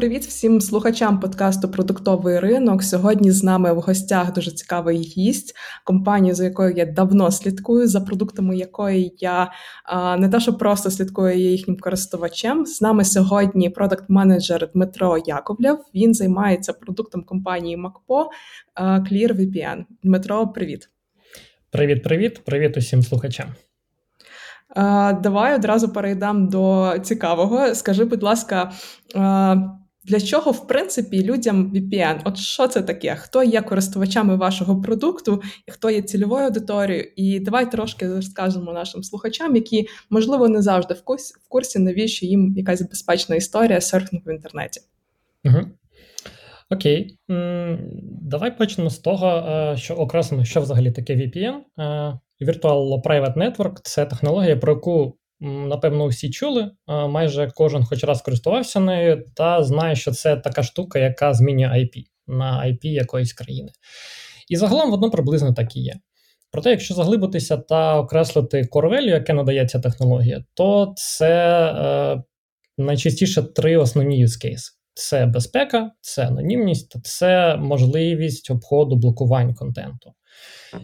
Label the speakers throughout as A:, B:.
A: Привіт всім слухачам подкасту Продуктовий ринок. Сьогодні з нами в гостях дуже цікавий гість, компанію, за якою я давно слідкую, за продуктами якої я не те, що просто слідкую є їхнім користувачем. З нами сьогодні продакт-менеджер Дмитро Яковлєв. Він займається продуктом компанії МакПо ClearVPN. Дмитро, привіт.
B: Привіт, привіт, привіт усім слухачам.
A: Давай одразу перейдемо до цікавого. Скажи, будь ласка, для чого, в принципі, людям VPN? От що це таке? Хто є користувачами вашого продукту, хто є цільовою аудиторією? І давай трошки розкажемо нашим слухачам, які, можливо, не завжди в курсі, в курсі навіщо їм якась безпечна історія серфінгу в інтернеті.
B: Угу. Окей, давай почнемо з того, е, що окреслимо, що взагалі таке VPN. Е, Virtual Private Network це технологія, про яку, напевно, всі чули. Майже кожен хоч раз користувався нею, та знає, що це така штука, яка змінює IP на IP якоїсь країни. І загалом воно приблизно так і є. Проте, якщо заглибитися та окреслити core яке надає ця технологія, то це е, найчастіше три основні use case. Це безпека, це анонімність, та це можливість обходу блокувань контенту.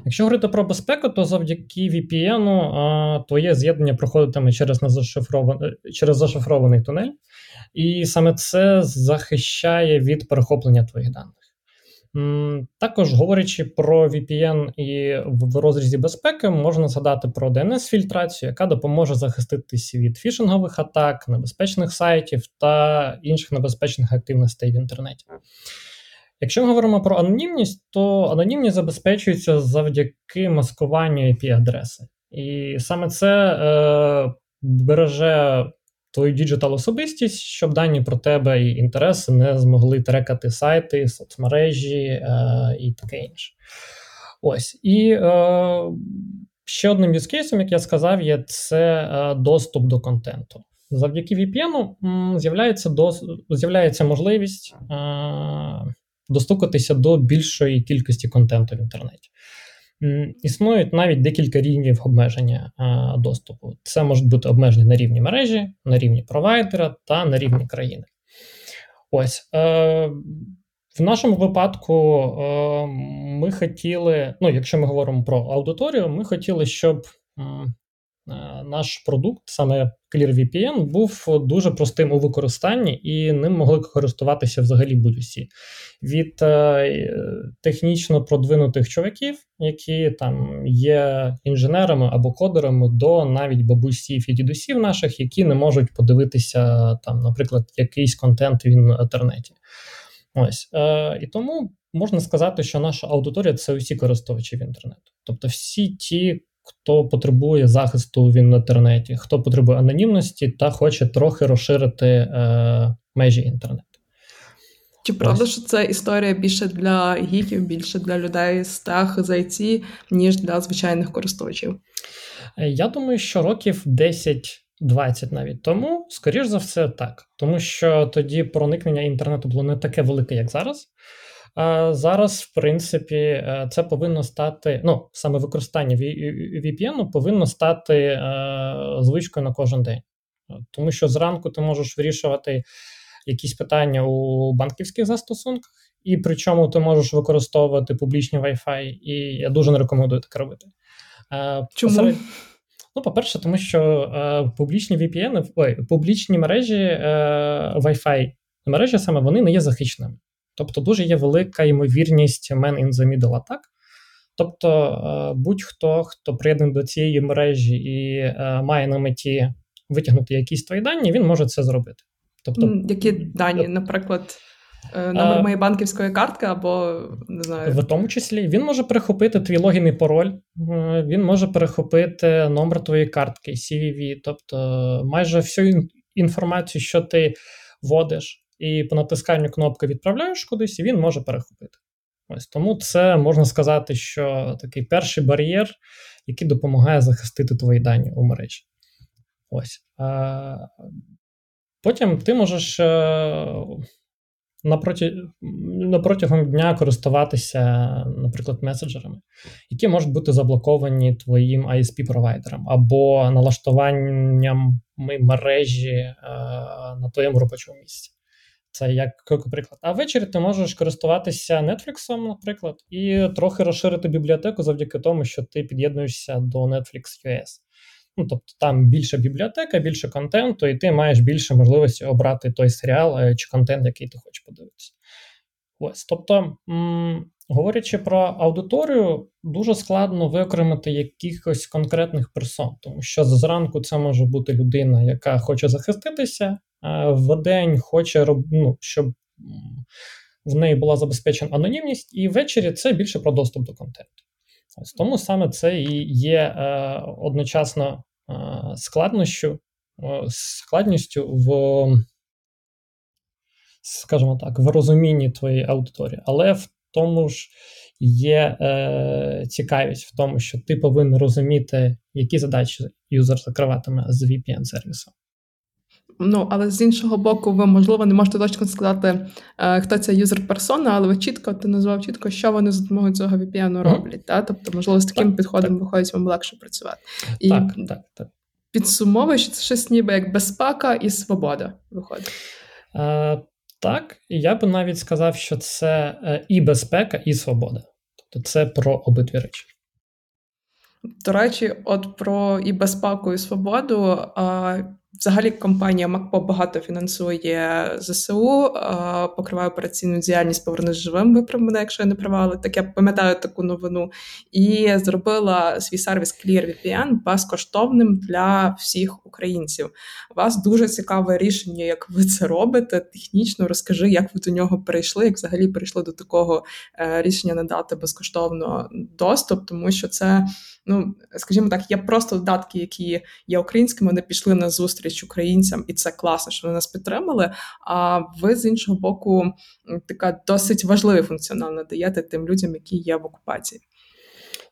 B: Якщо говорити про безпеку, то завдяки VPN твоє з'єднання проходитиме через незашифрований, через зашифрований тунель, і саме це захищає від перехоплення твоїх даних. Також говорячи про VPN і в розрізі безпеки, можна згадати про DNS-фільтрацію, яка допоможе захиститись від фішингових атак, небезпечних сайтів та інших небезпечних активностей в інтернеті. Якщо ми говоримо про анонімність, то анонімність забезпечується завдяки маскуванню IP-адреси. І саме це е, береже твою digital особистість, щоб дані про тебе і інтереси не змогли трекати сайти, соцмережі е, і таке інше. Ось. І е, ще одним юзкейсом, як я сказав, є це е, доступ до контенту. Завдяки VPN з'являється з'являється можливість е, достукатися до більшої кількості контенту в інтернеті. Існують навіть декілька рівнів обмеження доступу. Це можуть бути обмеження на рівні мережі, на рівні провайдера та на рівні країни. Ось. Е, В нашому випадку е, ми хотіли, ну, якщо ми говоримо про аудиторію, ми хотіли, щоб наш продукт, саме ClearVPN, був дуже простим у використанні, і ним могли користуватися взагалі будь-усі. Від е, технічно продвинутих чуваків, які там є інженерами або кодерами, до навіть бабусів і дідусів наших, які не можуть подивитися, там, наприклад, якийсь контент в інтернеті. Ось е, і тому можна сказати, що наша аудиторія це усі користувачі в інтернету. Тобто, всі ті, хто потребує захисту в інтернеті, хто потребує анонімності та хоче трохи розширити е, межі інтернету.
A: Чи правда, Ось. що це історія більше для гіків, більше для людей з тех з IT, ніж для звичайних користувачів?
B: Е, я думаю, що років 10. 20 навіть тому, скоріш за все, так. Тому що тоді проникнення інтернету було не таке велике, як зараз. Зараз, в принципі, е, це повинно стати. Ну, саме використання VPN повинно стати е, звичкою на кожен день. Тому що зранку ти можеш вирішувати якісь питання у банківських застосунках, і причому ти можеш використовувати публічні Wi-Fi, і я дуже не рекомендую таке робити.
A: Е, Чому? Посеред...
B: Ну, по-перше, тому що е, публічні VPN, ой, публічні мережі е, Wi-Fi мережі саме вони не є захищеними. Тобто дуже є велика ймовірність man in the middle атак. Тобто е, будь-хто, хто приєднаний до цієї мережі і е, має на меті витягнути якісь твої дані, він може це зробити.
A: Тобто, Які дані, наприклад, е, номер моєї банківської картки, або не знаю.
B: В тому числі він може перехопити твій логін і пароль, він може перехопити номер твоєї картки, CVV, тобто майже всю інформацію, що ти вводиш і по натисканню кнопки відправляєш кудись, і він може перехопити. Ось Тому це можна сказати, що такий перший бар'єр, який допомагає захистити твої дані у мережі. Ось. Потім ти можеш е, напроти, протягом дня користуватися, наприклад, меседжерами, які можуть бути заблоковані твоїм ISP-провайдером або налаштуванням мережі е, на твоєму робочому місці. Це як приклад. А ввечері ти можеш користуватися Netflix, наприклад, і трохи розширити бібліотеку завдяки тому, що ти під'єднуєшся до Netflix US. Ну, тобто там більше бібліотека, більше контенту, і ти маєш більше можливості обрати той серіал е, чи контент, який ти хочеш подивитися. Ось, тобто, м- говорячи про аудиторію, дуже складно виокремити якихось конкретних персон, тому що зранку це може бути людина, яка хоче захиститися, в день хоче ну, щоб в неї була забезпечена анонімність, і ввечері це більше про доступ до контенту. Ось Тому саме це і є е, одночасно е, складнощу, е, складністю в скажімо так, в розумінні твоєї аудиторії, але в тому ж є е, цікавість в тому, що ти повинен розуміти, які задачі юзер закриватиме з VPN-сервісом.
A: Ну, але з іншого боку, ви, можливо, не можете точно сказати, е, хто ця юзер-персона, але ви чітко ти назвав чітко, що вони за допомогою цього VPN роблять. Та? Тобто, можливо, з таким так, підходом так. виходить вам легше працювати.
B: І так, так, так.
A: підсумовуєш, це щось ніби як безпека і свобода виходить.
B: Е, так, і я би навіть сказав, що це е, і безпека, і свобода. Тобто це про обидві речі.
A: До речі, от про і безпеку, і свободу. Взагалі, компанія МакПо багато фінансує ЗСУ, покриває операційну діяльність «Повернись живим, виправ мене, якщо я не права, так я пам'ятаю таку новину. І зробила свій сервіс ClearVPN безкоштовним для всіх українців. Вас дуже цікаве рішення, як ви це робите. Технічно розкажи, як ви до нього перейшли, як взагалі перейшли до такого е, рішення надати безкоштовно доступ, тому що це ну скажімо так, є просто додатки, які є українськими, вони пішли на зустріч українцям, і це класно, що вони нас підтримали. А ви з іншого боку, така досить важливий функціонал надаєте тим людям, які є в окупації.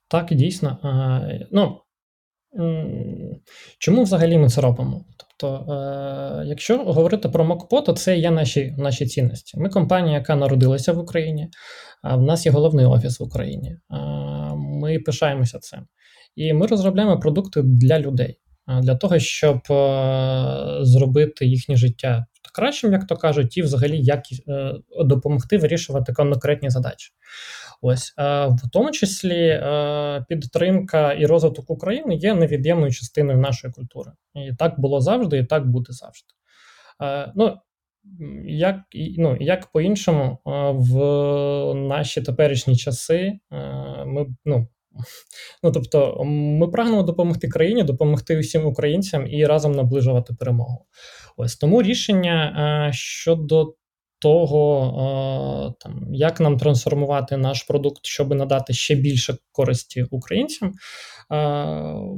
B: Так, дійсно. Ну чому взагалі ми це робимо? Тобто, е, якщо говорити про МОКПО, то це є наші наші цінності. Ми компанія, яка народилася в Україні, в нас є головний офіс в Україні. Ми пишаємося цим. І ми розробляємо продукти для людей, для того, щоб е, зробити їхнє життя кращим, як то кажуть, і взагалі як е, допомогти вирішувати конкретні задачі. Ось в тому числі е, підтримка і розвиток України є невід'ємною частиною нашої культури. І так було завжди, і так буде завжди. Ну, як ну, як по-іншому, в наші теперішні часи ми ну, Ну тобто, ми прагнемо допомогти країні, допомогти усім українцям і разом наближувати перемогу. Ось тому рішення е, щодо того, е, там як нам трансформувати наш продукт, щоб надати ще більше користі українцям, е,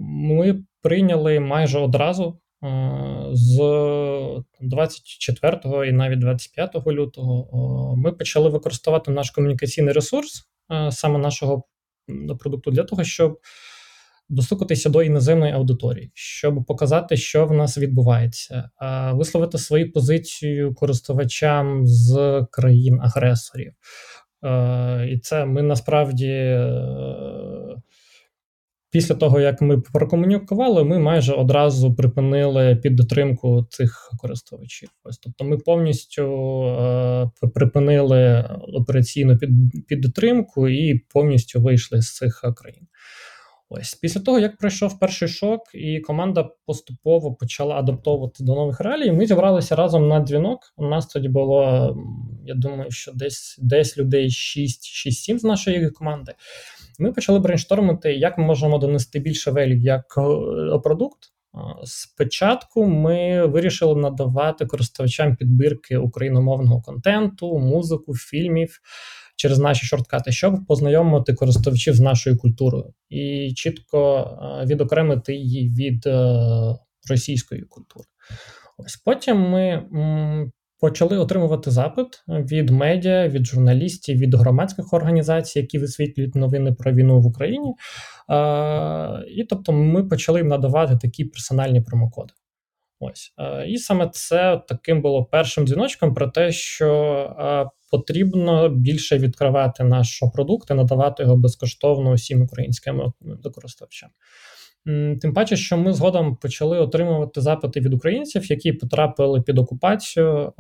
B: ми прийняли майже одразу. З 24 і навіть 25 лютого ми почали використовувати наш комунікаційний ресурс, саме нашого продукту для того, щоб достукатися до іноземної аудиторії, щоб показати, що в нас відбувається, висловити свою позицію користувачам з країн-агресорів. І це ми насправді. Після того, як ми прокомунікували, ми майже одразу припинили підтримку цих користувачів. Ось тобто, ми повністю е, припинили операційну під, підтримку і повністю вийшли з цих країн. Ось після того, як пройшов перший шок, і команда поступово почала адаптовувати до нових реалій, ми зібралися разом на дзвінок. У нас тоді було, я думаю, що десь десь людей 6-7 з нашої команди. Ми почали брейнштормити, як ми можемо донести більше велів як е, продукт. Спочатку ми вирішили надавати користувачам підбірки україномовного контенту, музику, фільмів через наші шорткати, щоб познайомити користувачів з нашою культурою і чітко е, відокремити її від е, російської культури. Ось потім ми почали отримувати запит від медіа, від журналістів, від громадських організацій, які висвітлюють новини про війну в Україні. І тобто ми почали їм надавати такі персональні промокоди. Ось і саме це таким було першим дзвіночком про те, що потрібно більше відкривати наш продукт і надавати його безкоштовно усім українським користувачам. Тим паче, що ми згодом почали отримувати запити від українців, які потрапили під окупацію.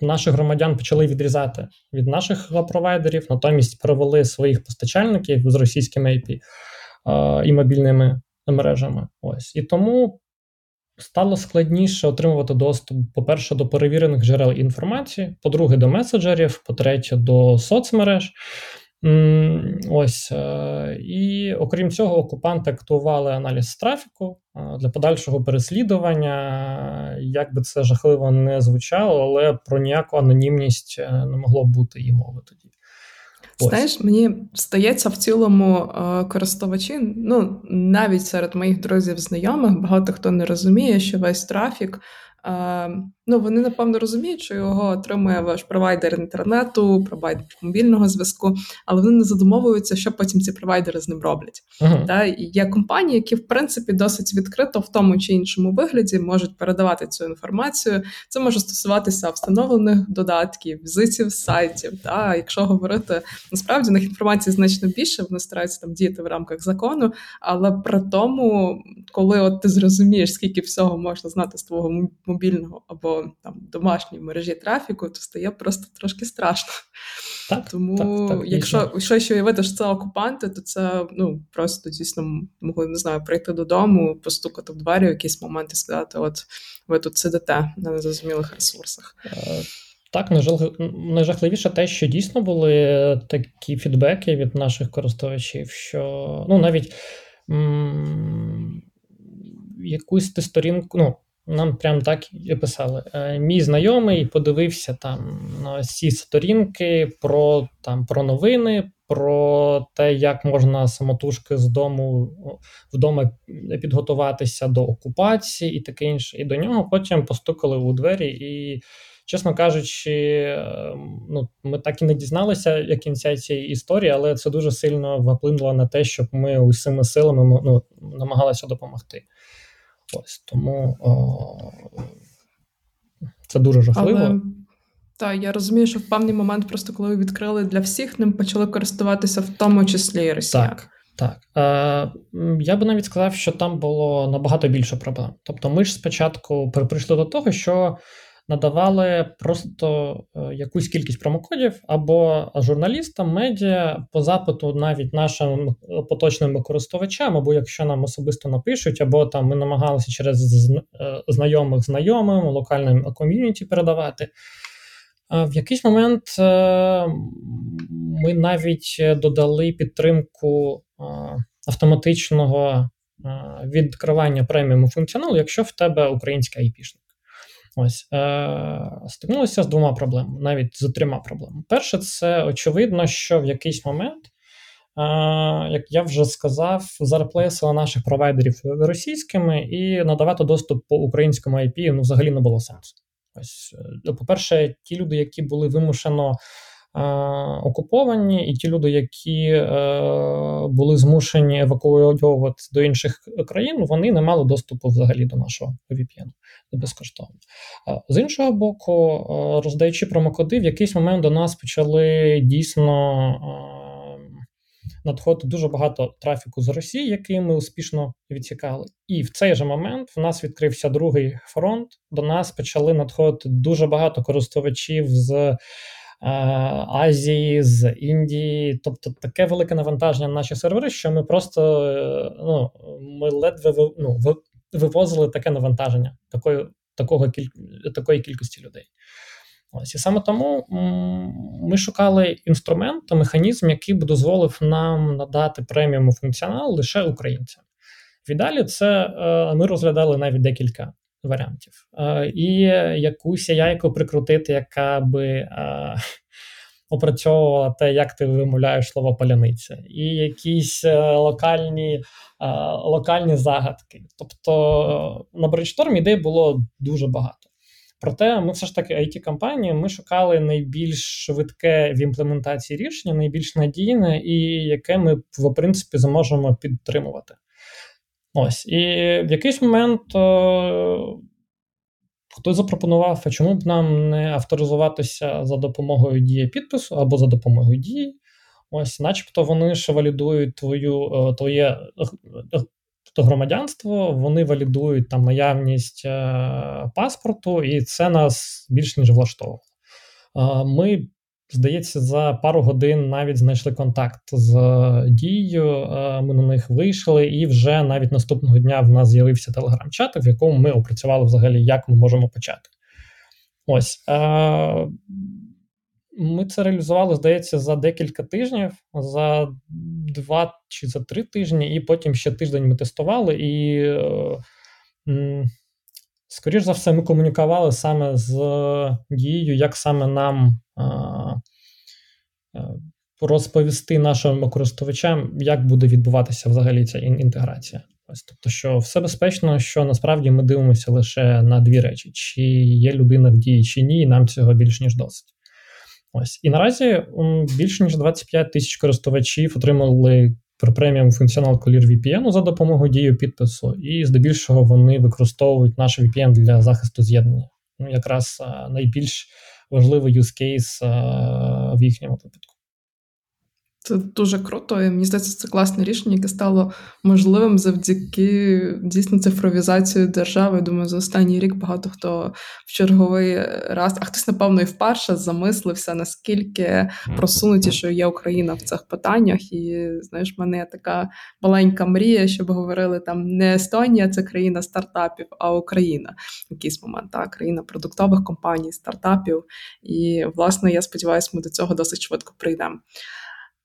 B: Наших громадян почали відрізати від наших провайдерів, натомість перевели своїх постачальників з російськими IP і мобільними мережами. Ось і тому стало складніше отримувати доступ, по-перше, до перевірених джерел інформації, по-друге, до меседжерів, по-третє, до соцмереж. Ось е, і окрім цього, окупанти актували аналіз трафіку для подальшого переслідування. Як би це жахливо не звучало, але про ніяку анонімність е, не могло бути і мови тоді.
A: Знаєш, мені здається, в цілому е, користувачі, ну навіть серед моїх друзів, знайомих, багато хто не розуміє, що весь трафік Ну, вони напевно розуміють, що його отримує ваш провайдер інтернету, провайдер мобільного зв'язку, але вони не задумовуються, що потім ці провайдери з ним роблять. Uh-huh. Та є компанії, які в принципі досить відкрито в тому чи іншому вигляді можуть передавати цю інформацію. Це може стосуватися встановлених додатків, візитів сайтів. Та якщо говорити насправді них інформації значно більше, вони стараються там діяти в рамках закону, але при тому, коли от ти зрозумієш, скільки всього можна знати з твого мобільного або там домашній мережі трафіку, то стає просто трошки страшно.
B: Так,
A: Тому,
B: так, так,
A: якщо що ще уявити, що це окупанти, то це ну просто дійсно могли не знаю, прийти додому, постукати в двері в якийсь момент і сказати: От ви тут сидите на незрозумілих ресурсах.
B: Е, так, найжахливіше те, що дійсно були такі фідбеки від наших користувачів, що ну навіть м- якусь ти сторінку, ну нам прям так і писали. Е, мій знайомий подивився там на всі сторінки про там про новини, про те, як можна самотужки з дому вдома підготуватися до окупації і таке інше. І до нього потім постукали у двері. І, чесно кажучи, ем, ну ми так і не дізналися як кінця цієї історії, але це дуже сильно вплинуло на те, щоб ми усіми силами ну, намагалися допомогти. Ось тому о, це дуже жахливо. Але,
A: Так, я розумію, що в певний момент, просто коли ви відкрили для всіх, ним почали користуватися в тому числі і росіяни.
B: Так. Так, Е, я би навіть сказав, що там було набагато більше проблем. Тобто, ми ж спочатку прийшли до того, що надавали просто е, якусь кількість промокодів або журналістам, медіа по запиту навіть нашим поточним користувачам, або якщо нам особисто напишуть, або там ми намагалися через е, знайомих знайомим, локальним ком'юніті передавати. В якийсь момент е, ми навіть додали підтримку автоматичного відкривання преміуму функціоналу, якщо в тебе українська IP-шник. Ось е, стикнулися з двома проблемами, навіть з трьома проблемами. Перше, це очевидно, що в якийсь момент, е, як я вже сказав, зарплесила наших провайдерів російськими і надавати доступ по українському IP ну, взагалі не було сенсу. Ось, е, по-перше, ті люди, які були вимушено окуповані, і ті люди, які е, були змушені евакуйовувати до інших країн, вони не мали доступу взагалі до нашого VPN безкоштовно. З іншого боку, е, роздаючи промокоди, в якийсь момент до нас почали дійсно. Надходити дуже багато трафіку з Росії, який ми успішно відсікали. І в цей же момент в нас відкрився другий фронт. До нас почали надходити дуже багато користувачів з Е, Азії, з Індії, тобто таке велике навантаження на наші сервери, що ми просто е, ну, ми ледве ну, вивозили таке навантаження такої такого кіль... такої кількості людей. Ось і саме тому ми шукали інструмент, механізм, який б дозволив нам надати преміум функціонал лише українцям. Віддалі це е, ми розглядали навіть декілька варіантів. І якусь AI ку прикрутити, яка би е, опрацьовувала те, як ти вимовляєш слово паляниця, і якісь е, локальні е, локальні загадки. Тобто на brainstorm ідей було дуже багато. Проте ми все ж таки IT компанії ми шукали найбільш швидке в імплементації рішення, найбільш надійне і яке ми в принципі зможемо підтримувати. Ось, і в якийсь момент е, хтось запропонував, а чому б нам не авторизуватися за допомогою дії підпису або за допомогою дії. Ось, начебто, вони ж валідують твою твоє громадянство, вони валідують там наявність паспорту, і це нас більш ніж влаштовувало. Ми Здається, за пару годин навіть знайшли контакт з е, дією. Е, ми на них вийшли, і вже навіть наступного дня в нас з'явився телеграм-чат, в якому ми опрацювали взагалі, як ми можемо почати. Ось е, ми це реалізували, здається, за декілька тижнів, за два чи за три тижні, і потім ще тиждень ми тестували. І, скоріш за все, ми комунікували саме з дією, як саме нам. Е, розповісти нашим користувачам, як буде відбуватися взагалі ця інтеграція. Ось, тобто, що все безпечно, що насправді ми дивимося лише на дві речі: чи є людина в дії, чи ні, і нам цього більш ніж досить. Ось і наразі більше ніж 25 тисяч користувачів отримали преміум функціонал Clear VPN за допомогою дії підпису, і здебільшого вони використовують наш VPN для захисту з'єднання. Ну, якраз найбільш важливий use case в їхньому випадку.
A: Це дуже круто, і мені здається, це класне рішення, яке стало можливим завдяки дійсно цифровізації держави. Думаю, за останній рік багато хто в черговий раз, а хтось, напевно, і вперше замислився, наскільки просунутішою є Україна в цих питаннях. І знаєш, в мене така маленька мрія, щоб говорили там не Естонія, це країна стартапів, а Україна в якийсь момент, так, країна продуктових компаній, стартапів. І власне я сподіваюся, ми до цього досить швидко прийдемо.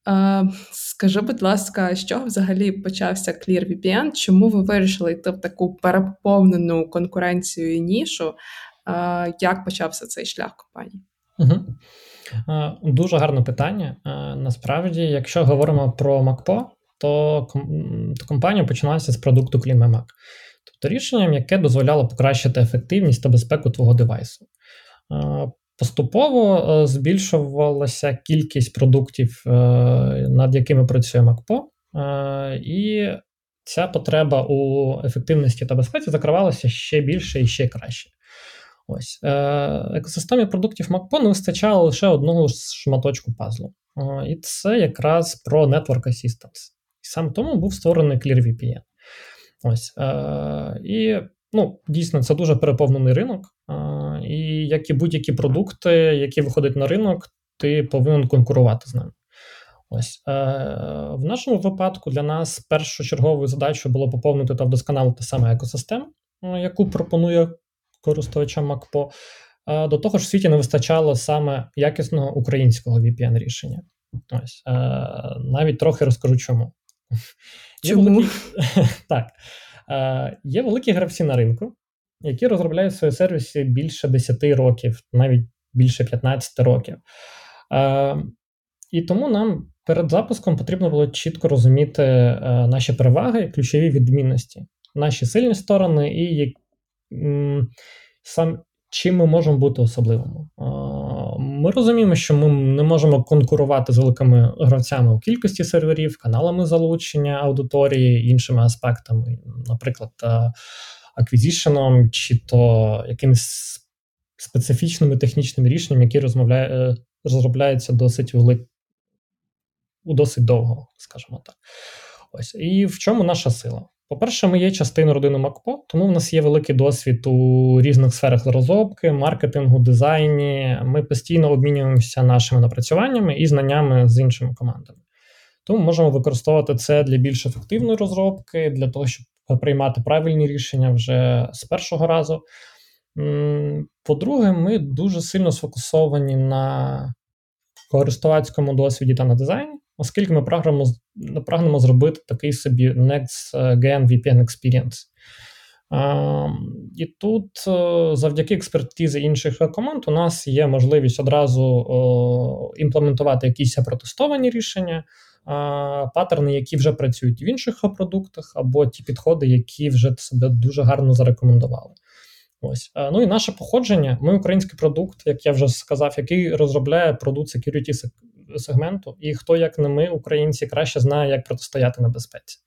A: Е, скажи, будь ласка, з чого взагалі почався ClearVPN? Чому ви вирішили йти в таку переповнену конкуренцію і нішу? Е, як почався цей шлях компанії?
B: Угу. Дуже гарне питання. Насправді, якщо говоримо про то то компанія починалася з продукту CleanMyMac. Тобто рішенням, яке дозволяло покращити ефективність та безпеку твого девайсу. Поступово е, збільшувалася кількість продуктів, е, над якими працює MacPo, е, і ця потреба у ефективності та безпеці закривалася ще більше і ще краще. Ось екосистемі продуктів MacPo не вистачало лише одного шматочку пазлу. І це якраз про Network Assistance. І саме тому був створений ClearVPN. Ось. І ну, дійсно це дуже переповнений ринок. І як і будь-які продукти, які виходять на ринок, ти повинен конкурувати з ними. Ось е, в нашому випадку для нас першочерговою задачою було поповнити та вдосконалити саме екосистему, яку пропонує користувачам MacPo. Е, до того ж, в світі не вистачало саме якісного українського VPN рішення. Ось е, навіть трохи розкажу, чому.
A: Чому? Є великі...
B: Так. Е, Є великі гравці на ринку, які розробляють свої сервіси більше 10 років, навіть більше 15 років. Е, І тому нам перед запуском потрібно було чітко розуміти е, наші переваги, ключові відмінності, наші сильні сторони і сам. Чим ми можемо бути особливими? Е, ми розуміємо, що ми не можемо конкурувати з великими гравцями у кількості серверів, каналами залучення аудиторії, іншими аспектами, наприклад, аквізішеном, чи то якимись специфічними технічними рішеннями, які розмовляє, розробляються досить велик... у досить довго, скажімо так. Ось. І в чому наша сила? По-перше, ми є частиною родини MacPo, тому в нас є великий досвід у різних сферах розробки, маркетингу, дизайні. Ми постійно обмінюємося нашими напрацюваннями і знаннями з іншими командами. Тому можемо використовувати це для більш ефективної розробки, для того, щоб приймати правильні рішення вже з першого разу. По-друге, ми дуже сильно сфокусовані на користувацькому досвіді та на дизайні, оскільки ми прагнемо прагнемо зробити такий собі Next Gen VPN Experience. І тут, е, завдяки експертизі інших команд, у нас є можливість одразу імплементувати якісь протестовані рішення, паттерни, які вже працюють в інших продуктах, або ті підходи, які вже себе дуже гарно зарекомендували. Ось. Ну і наше походження. Ми український продукт, як я вже сказав, який розробляє продукт security сегменту, і хто, як не ми, українці, краще знає, як протистояти небезпеці.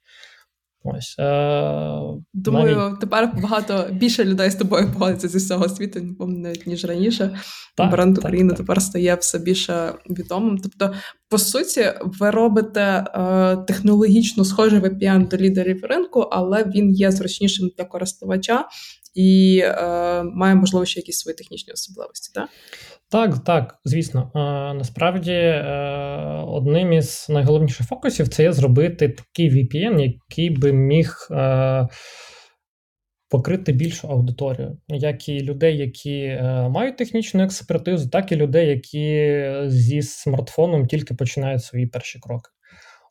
B: Ось е,
A: думаю, навіть... тепер багато більше людей з тобою погодиться зі всього світу, навіть ніж раніше. Так, Бренд України так, тепер стає все більше відомим. Тобто, по суті, ви робите е, технологічно схожий VPN до лідерів ринку, але він є зручнішим для користувача і е, має можливо ще якісь свої технічні особливості. так?
B: Так, так, звісно. Е, насправді, е, одним із найголовніших фокусів це є зробити такий VPN, який би міг е, покрити більшу аудиторію, як і людей, які мають технічну експертизу, так і людей, які зі смартфоном тільки починають свої перші кроки.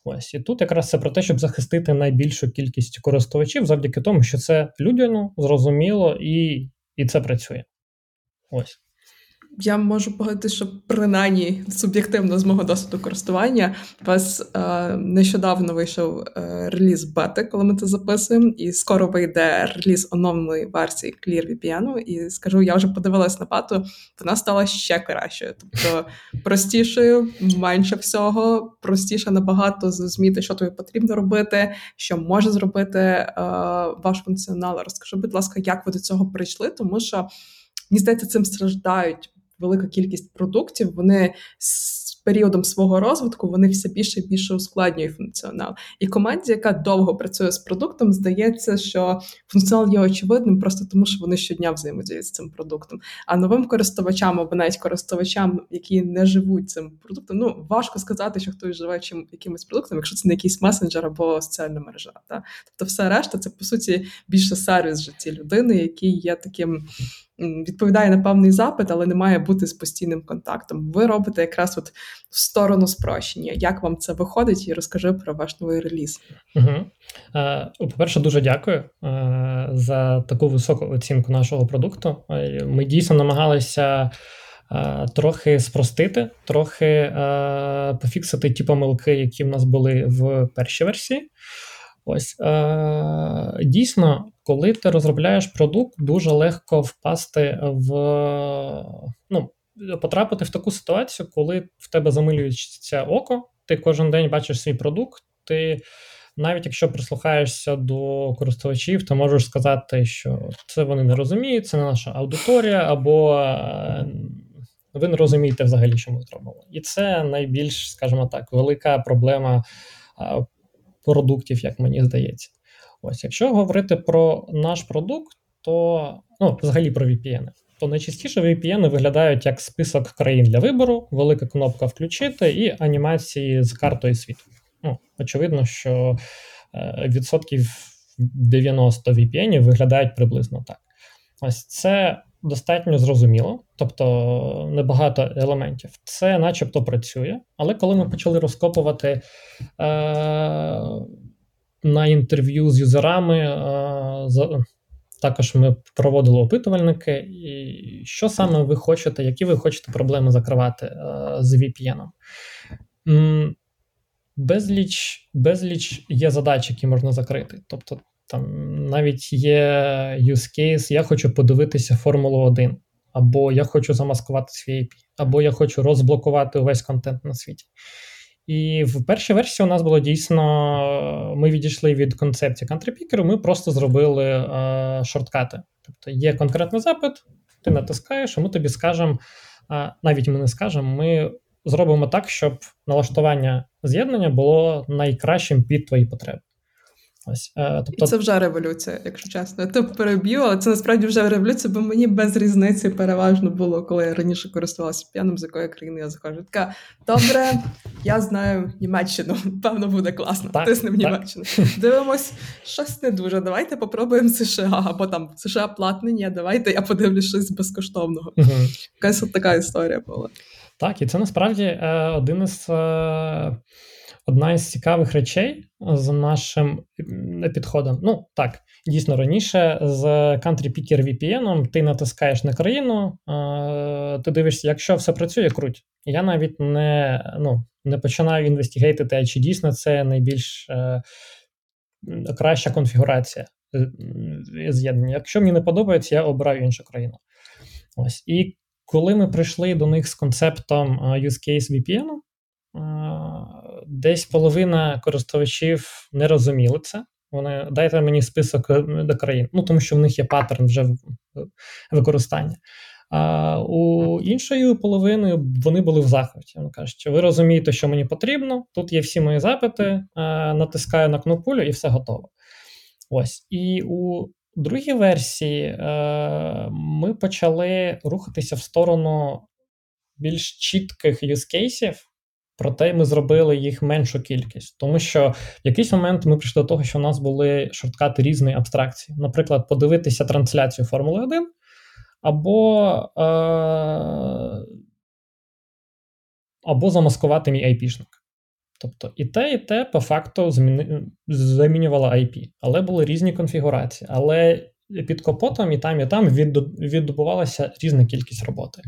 B: Ось і тут якраз це про те, щоб захистити найбільшу кількість користувачів завдяки тому, що це людяно, зрозуміло і, і це працює. Ось
A: я можу погодити, що принаймні суб'єктивно з мого досвіду користування у вас е, нещодавно вийшов е, реліз бети, коли ми це записуємо, і скоро вийде реліз оновленої версії ClearVPN, І скажу, я вже подивилась на бету, вона стала ще кращою, тобто простішою, менше всього, простіше набагато зрозуміти, що тобі потрібно робити, що може зробити е, ваш функціонал. Розкажи, будь ласка, як ви до цього прийшли, тому що. Мені здається, цим страждають велика кількість продуктів, вони з періодом свого розвитку вони все більше і більше ускладнює функціонал. І команді, яка довго працює з продуктом, здається, що функціонал є очевидним, просто тому що вони щодня взаємодіють з цим продуктом. А новим користувачам або навіть користувачам, які не живуть цим продуктом, ну важко сказати, що хтось живе чим якимось продуктом, якщо це не якийсь месенджер або соціальна мережа. Та? Тобто, все решта, це по суті більше сервіс в житті людини, який є таким відповідає на певний запит, але не має бути з постійним контактом. Ви робите якраз от в сторону спрощення. Як вам це виходить? І розкажи про ваш новий реліз.
B: Угу. По-перше, дуже дякую е, за таку високу оцінку нашого продукту. Е, ми дійсно намагалися. Трохи спростити, трохи е, пофіксити ті помилки, які в нас були в першій версії. Ось е, дійсно, коли ти розробляєш продукт, дуже легко впасти в ну, потрапити в таку ситуацію, коли в тебе замилюється око, ти кожен день бачиш свій продукт. ти навіть якщо прислухаєшся до користувачів, то можеш сказати, що це вони не розуміють, це не наша аудиторія, або е, ви не розумієте взагалі, що ми зробимо. І це найбільш, скажімо так, велика проблема продуктів, як мені здається. Ось, якщо говорити про наш продукт, то ну, взагалі про VPN, то найчастіше VPN виглядають як список країн для вибору, велика кнопка включити і анімації з картою світу. Ну, Очевидно, що е, відсотків 90 VPN виглядають приблизно так. Ось це достатньо зрозуміло, тобто небагато елементів. Це начебто працює, але коли ми почали розкопувати е, на інтерв'ю з юзерами, е, також ми проводили опитувальники, і що саме ви хочете, які ви хочете проблеми закривати е, з VPN. Безліч безліч є задач, які можна закрити. Тобто там навіть є use case, я хочу подивитися Формулу 1, або я хочу замаскувати свій IP, або я хочу розблокувати увесь контент на світі. І в першій версії у нас було дійсно, ми відійшли від концепції кантрипікеру, ми просто зробили е, шорткати. Тобто є конкретний запит, ти натискаєш, і ми тобі скажемо, е, навіть ми не скажемо, ми зробимо так, щоб налаштування з'єднання було найкращим під твої потреби.
A: Ось, е, тобто... І це вже революція, якщо чесно. Я тебе переб'ю, але це насправді вже революція, бо мені без різниці переважно було, коли я раніше користувалася п'яном, з якої країни я заходжу. Така добре, я знаю Німеччину. Певно, буде класно. Так, Тиснем так. Німеччину. Дивимось, щось не дуже. Давайте попробуємо США, або там США платнення. Давайте я подивлюсь щось безкоштовного. Угу. Якась от така історія була.
B: Так, і це насправді е, один із. Е... Одна із цікавих речей з нашим підходом. Ну так, дійсно раніше з Country Picker VPN ти натискаєш на країну, ти дивишся, якщо все працює, круть. Я навіть не ну, не починаю інвестигейтити, а чи дійсно це найбільш е, краща конфігурація е, з'єднання. Якщо мені не подобається, я обираю іншу країну. Ось. І коли ми прийшли до них з концептом use case VPN, десь половина користувачів не розуміли це. Вони дайте мені список до країн, ну тому що в них є паттерн вже використання. А у іншої половини вони були в захваті. Вони кажуть, що ви розумієте, що мені потрібно. Тут є всі мої запити, натискаю на кнопулю і все готово. Ось. І у другій версії е, ми почали рухатися в сторону більш чітких юзкейсів, проте ми зробили їх меншу кількість. Тому що в якийсь момент ми прийшли до того, що у нас були шорткати різної абстракції. Наприклад, подивитися трансляцію Формули 1 або е, або замаскувати мій IP-шник. Тобто і те, і те по факту зміни, замінювало IP, але були різні конфігурації. Але під капотом і там, і там відбувалася різна кількість роботи.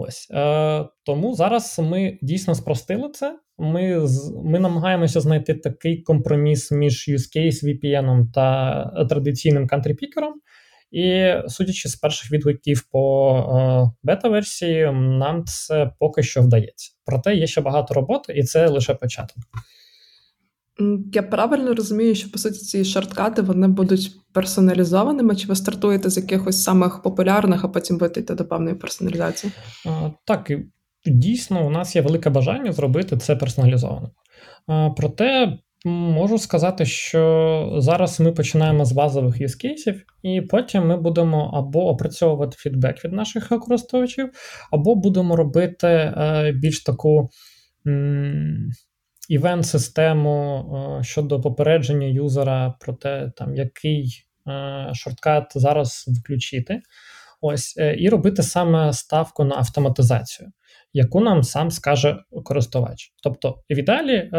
B: Ось е, Тому зараз ми дійсно спростили це. Ми ми намагаємося знайти такий компроміс між use case VPN та традиційним country-пікером. І судячи з перших відгуків по е, бета-версії, нам це поки що вдається. Проте є ще багато роботи, і це лише початок.
A: Я правильно розумію, що по суті ці шорткати вони будуть персоналізованими, чи ви стартуєте з якихось самих популярних, а потім будете до певної персоналізації?
B: А, так, дійсно, у нас є велике бажання зробити це персоналізовано. А, проте можу сказати, що зараз ми починаємо з базових юзкейсів, і потім ми будемо або опрацьовувати фідбек від наших користувачів, або будемо робити е, більш таку. Event систему е, щодо попередження юзера про те, там який е, shortcut зараз включити. Ось, е, і робити саме ставку на автоматизацію, яку нам сам скаже користувач. Тобто, в ідеалі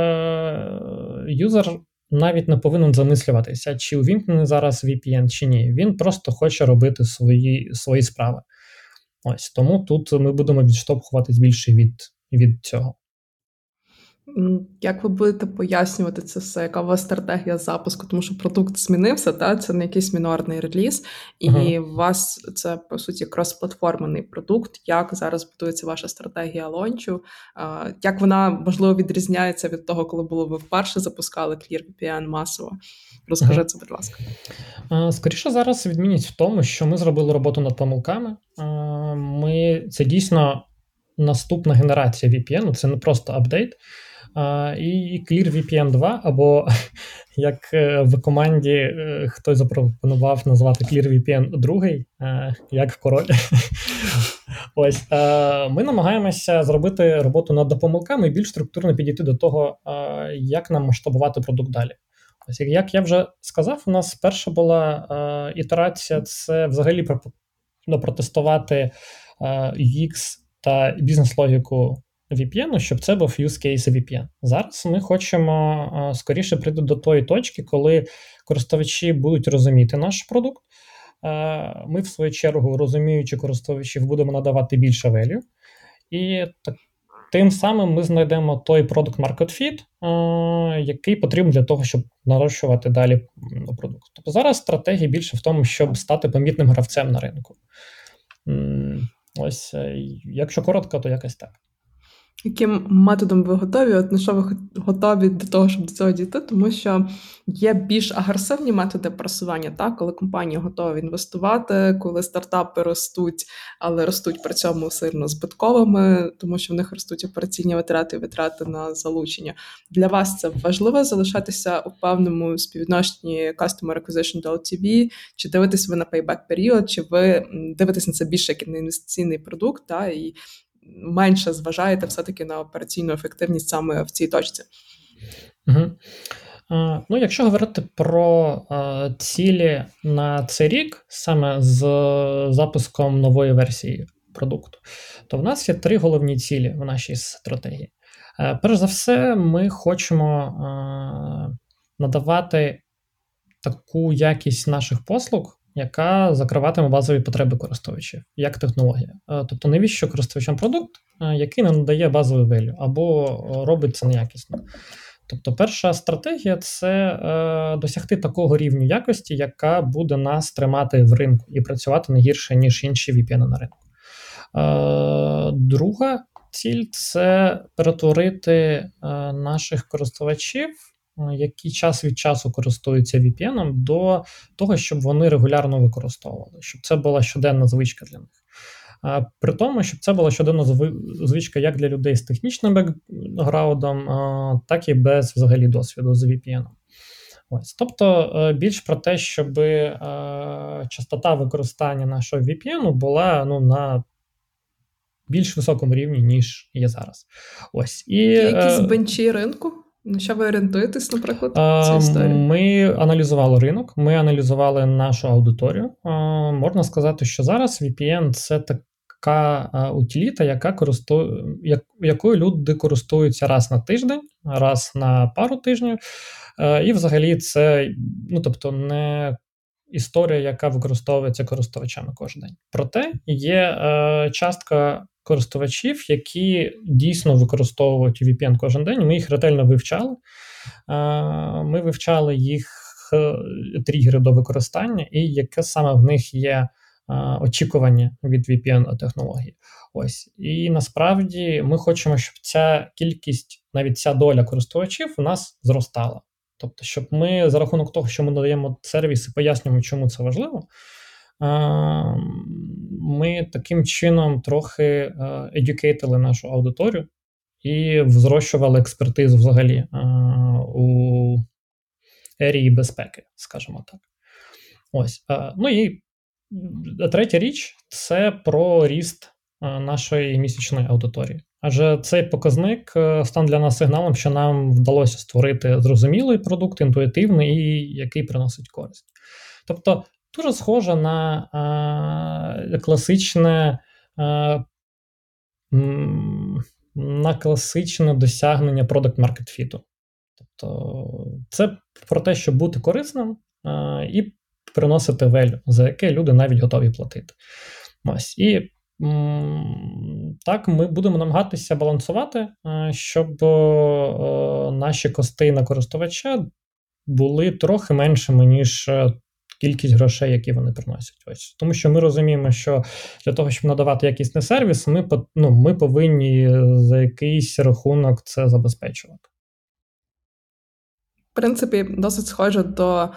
B: юзер навіть не повинен замислюватися, чи увімкнений зараз VPN, чи ні. Він просто хоче робити свої свої справи. Ось тому тут ми будемо відштовхуватись більше від, від цього.
A: Як ви будете пояснювати це все? Яка у вас стратегія запуску? Тому що продукт змінився, та це не якийсь мінорний реліз, і uh-huh. у вас це по суті кросплатформений продукт. Як зараз будується ваша стратегія лончу? Як вона можливо відрізняється від того, коли було ви вперше запускали ClearVPN масово? Розкажи uh-huh. це, будь ласка.
B: Скоріше зараз відмінність в тому, що ми зробили роботу над помилками. Ми це дійсно наступна генерація VPN, це не просто апдейт. І ClearVPN 2, або як е, в команді е, хтось запропонував назвати ClearVPN 2, е, як король. Ось ми намагаємося зробити роботу над помилками і більш структурно підійти до того, як нам масштабувати продукт далі. Ось, як я вже сказав, у нас перша була ітерація це взагалі протестувати UX та бізнес-логіку VPN, щоб це був use case VPN. Зараз ми хочемо скоріше прийти до тої точки, коли користувачі будуть розуміти наш продукт. Ми, в свою чергу, розуміючи користувачів, будемо надавати більше value. І так, тим самим ми знайдемо той product market fit, який потрібен для того, щоб нарощувати далі продукт. Тобто зараз стратегія більше в тому, щоб стати помітним гравцем на ринку. Ось, е, якщо коротко, то якось так
A: яким методом ви готові? От на що ви готові до того, щоб до цього дійти? Тому що є більш агресивні методи просування, так коли компанії готові інвестувати, коли стартапи ростуть, але ростуть при цьому сильно збитковими, тому що в них ростуть операційні витрати і витрати на залучення. Для вас це важливо залишатися у певному співвідношенні Customer Acquisition до LTV, чи дивитесь ви на payback період, чи ви дивитесь на це більше як на інвестиційний продукт, та і менше зважаєте все-таки на операційну ефективність саме в цій точці.
B: Угу. Ну, Якщо говорити про цілі на цей рік, саме з запуском нової версії продукту, то в нас є три головні цілі в нашій стратегії. Е, перш за все, ми хочемо надавати таку якість наших послуг, яка закриватиме базові потреби користувачів як технологія. Е, тобто, навіщо користувачам продукт, е, який не надає базовий велю, або робить це неякісно. Тобто, перша стратегія це е, досягти такого рівню якості, яка буде нас тримати в ринку і працювати не гірше, ніж інші VPN на ринку. Е, Друга ціль це перетворити е, наших користувачів які час від часу користуються VPN, до того, щоб вони регулярно використовували, щоб це була щоденна звичка для них. При тому, щоб це була щоденна звичка як для людей з технічним бекграундом, так і без взагалі досвіду з VPN. Ось, Тобто е, більш про те, щоб е, частота використання нашого VPN була ну, на більш високому рівні, ніж є зараз. Ось. І,
A: Якісь е, бенчі ринку? На що ви орієнтуєтесь, наприклад, в цій історії?
B: Ми аналізували ринок, ми аналізували нашу аудиторію. Можна сказати, що зараз VPN це така утиліта, яка користує, якою люди користуються раз на тиждень, раз на пару тижнів. Е, і взагалі це, ну тобто, не історія, яка використовується користувачами кожен день. Проте є е, частка користувачів, які дійсно використовують VPN кожен день. Ми їх ретельно вивчали. Ми вивчали їх е, тригери до використання, і яке саме в них є е, очікування від VPN технології. Ось і насправді ми хочемо, щоб ця кількість, навіть ця доля користувачів, у нас зростала. Тобто, щоб ми за рахунок того, що ми надаємо сервіс і пояснюємо, чому це важливо, ми таким чином трохи едюкейтили нашу аудиторію і зрощували експертизу взагалі у ерії безпеки, скажімо так. Ось. Ну і третя річ це про ріст нашої місячної аудиторії. Адже цей показник е, стан для нас сигналом, що нам вдалося створити зрозумілий продукт, інтуїтивний і який приносить користь. Тобто, дуже схоже на а, класичне а, на класичне досягнення продакт маркет фіту. Тобто, це про те, щоб бути корисним а, і приносити велю, за яке люди навіть готові платити. Ось. І так, ми будемо намагатися балансувати, е, щоб е, наші кости на користувача були трохи меншими, ніж е, кількість грошей, які вони приносять. Ось Тому що ми розуміємо, що для того, щоб надавати якісний сервіс, ми ну, ми повинні за якийсь рахунок це забезпечувати
A: принципі, досить схоже до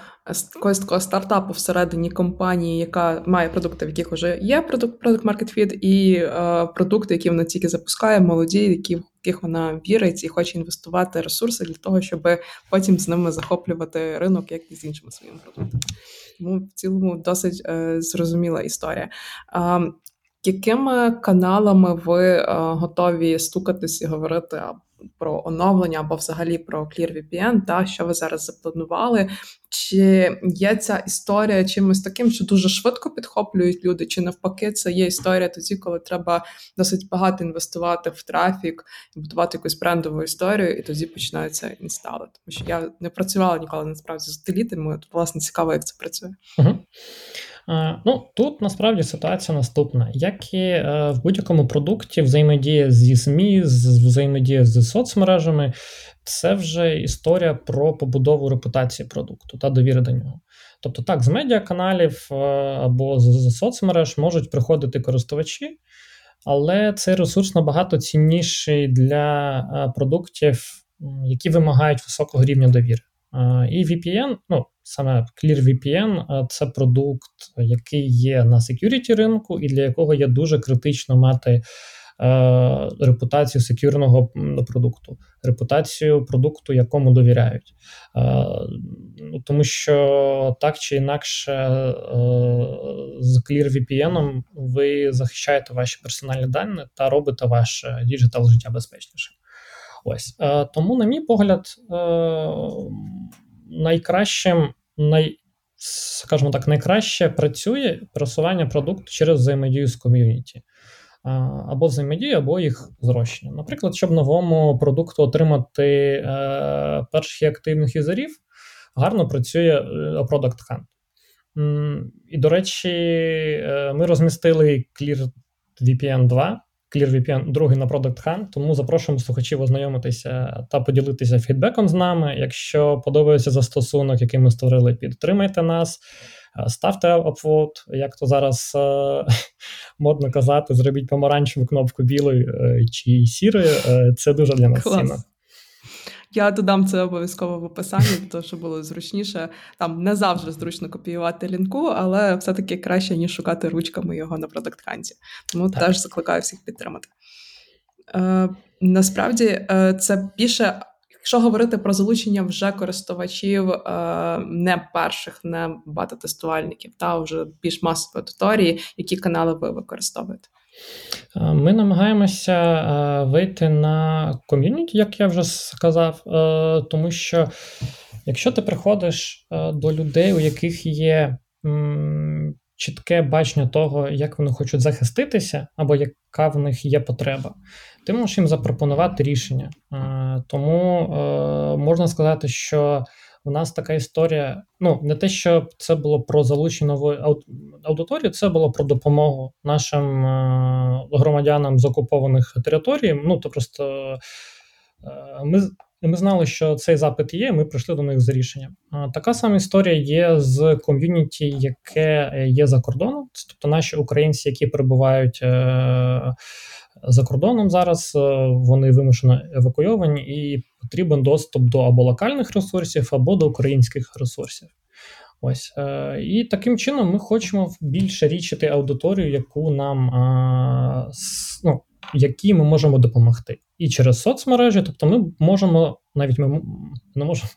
A: якогось такого стартапу всередині компанії, яка має продукти, в яких вже є продукт market fit, і е, продукти, які вона тільки запускає, молоді, які в яких вона вірить і хоче інвестувати ресурси для того, щоб потім з ними захоплювати ринок, як і з іншими своїми продуктами. Тому в цілому досить е, зрозуміла історія. Е, якими каналами ви е, готові стукатись і говорити про оновлення або взагалі про ClearVPN, та що ви зараз запланували? Чи є ця історія чимось таким, що дуже швидко підхоплюють люди, чи навпаки, це є історія тоді, коли треба досить багато інвестувати в трафік, будувати якусь брендову історію, і тоді починаються інстали. Тому що я не працювала ніколи насправді з утилітами, власне цікаво, як це працює.
B: Угу. Ну, Тут насправді ситуація наступна. Як і е, в будь-якому продукті взаємодія зі ЗМІ, взаємодія з соцмережами, це вже історія про побудову репутації продукту та довіри до нього. Тобто, так, з медіаканалів е, або з соцмереж можуть приходити користувачі, але цей ресурс набагато цінніший для е, продуктів, які вимагають високого рівня довіри. І VPN, ну, саме ClearVPN це продукт, який є на security ринку, і для якого є дуже критично мати е, репутацію секюрного продукту, репутацію продукту, якому довіряють. Е, ну, Тому що так чи інакше, е, з ClearVPN ви захищаєте ваші персональні дані та робите ваше digital життя безпечнішим. Ось е, тому, на мій погляд, е, найкращим, най, скажімо так, найкраще працює просування продукту через взаємодію з ком'юніті. Е, або взаємодію, або їх зрощення. Наприклад, щоб новому продукту отримати е, перших активних юзерів, гарно працює Product Hunt. І, до речі, ми розмістили Clear VPN 2 ClearVPN, другий на Product Hunt, тому запрошуємо слухачів ознайомитися та поділитися фідбеком з нами. Якщо подобається застосунок, який ми створили, підтримайте нас, е, ставте upvote, як то зараз е- модно казати, зробіть помаранчеву кнопку білою е- чи сірою. Це дуже для нас цінно.
A: Я додам це обов'язково в описанні, тому що було зручніше. Там не завжди зручно копіювати лінку, але все-таки краще, ніж шукати ручками його на продактканті. Тому так. теж закликаю всіх підтримати. Е, Насправді, е, це більше. Якщо говорити про залучення вже користувачів е, не перших, не бета-тестувальників, та вже більш масової аудиторії, які канали ви використовуєте?
B: Е, ми намагаємося е, вийти на ком'юніті, як я вже сказав, е, тому що якщо ти приходиш до людей, у яких є чітке бачення того, як вони хочуть захиститися, або яка в них є потреба, ти можеш їм запропонувати рішення. Тому можна сказати, що у нас така історія. Ну, не те, що це було про залучення нової аудиторії, це було про допомогу нашим е, громадянам з окупованих територій. Ну, то просто е, ми. Ми знали, що цей запит є, ми прийшли до них з рішенням. Така сама історія є з ком'юніті, яке є за кордоном, тобто наші українці, які перебувають е, за кордоном зараз, вони вимушено евакуйовані, і потрібен доступ до або локальних ресурсів, або до українських ресурсів. Ось е, і таким чином ми хочемо більше річити аудиторію, яку нам е, ну, якій ми можемо допомогти, і через соцмережі, тобто ми можемо навіть ми не можемо,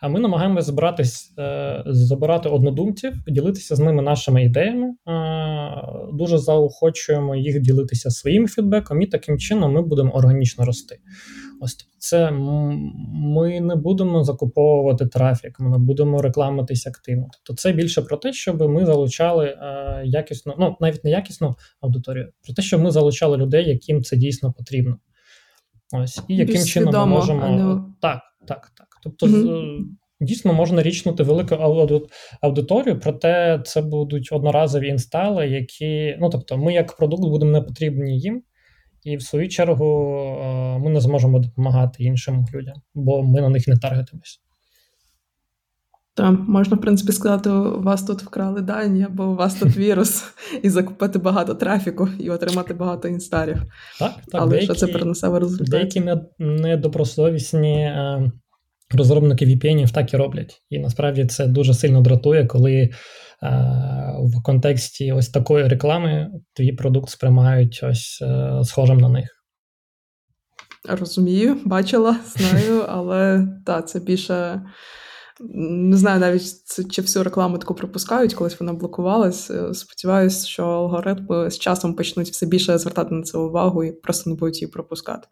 B: а ми намагаємося збиратись, е, забирати однодумців, ділитися з ними нашими ідеями. Дуже заохочуємо їх ділитися своїм фідбеком, і таким чином ми будемо органічно рости. Ось це ми не будемо закуповувати трафік, ми не будемо рекламитись активно. Тобто, це більше про те, щоб ми залучали е, якісну, ну навіть не якісну аудиторію, про те, щоб ми залучали людей, яким це дійсно потрібно. Ось і яким Більш чином свідомо, ми можемо не... так, так, так. Тобто, mm дійсно можна річнути велику аудиторію, проте це будуть одноразові інстали, які ну тобто, ми як продукт будемо не потрібні їм. І в свою чергу е, ми не зможемо допомагати іншим людям, бо ми на них не таргетимось.
A: Так, можна, в принципі, сказати, у вас тут вкрали дані, або у вас тут вірус, і закупити багато трафіку, і отримати багато інстарів.
B: Так, так.
A: Але деякі, що це принесе в результаті?
B: Деякі недобросовісні е, розробники VPN так і роблять. І насправді це дуже сильно дратує, коли в контексті ось такої реклами твій продукт сприймають ось е, схожим на них.
A: Розумію, бачила, знаю, але так, це більше. Не знаю навіть чи всю рекламу таку пропускають, колись вона блокувалась. Е, сподіваюся, що алгоритми з часом почнуть все більше звертати на це увагу і просто не будуть її пропускати.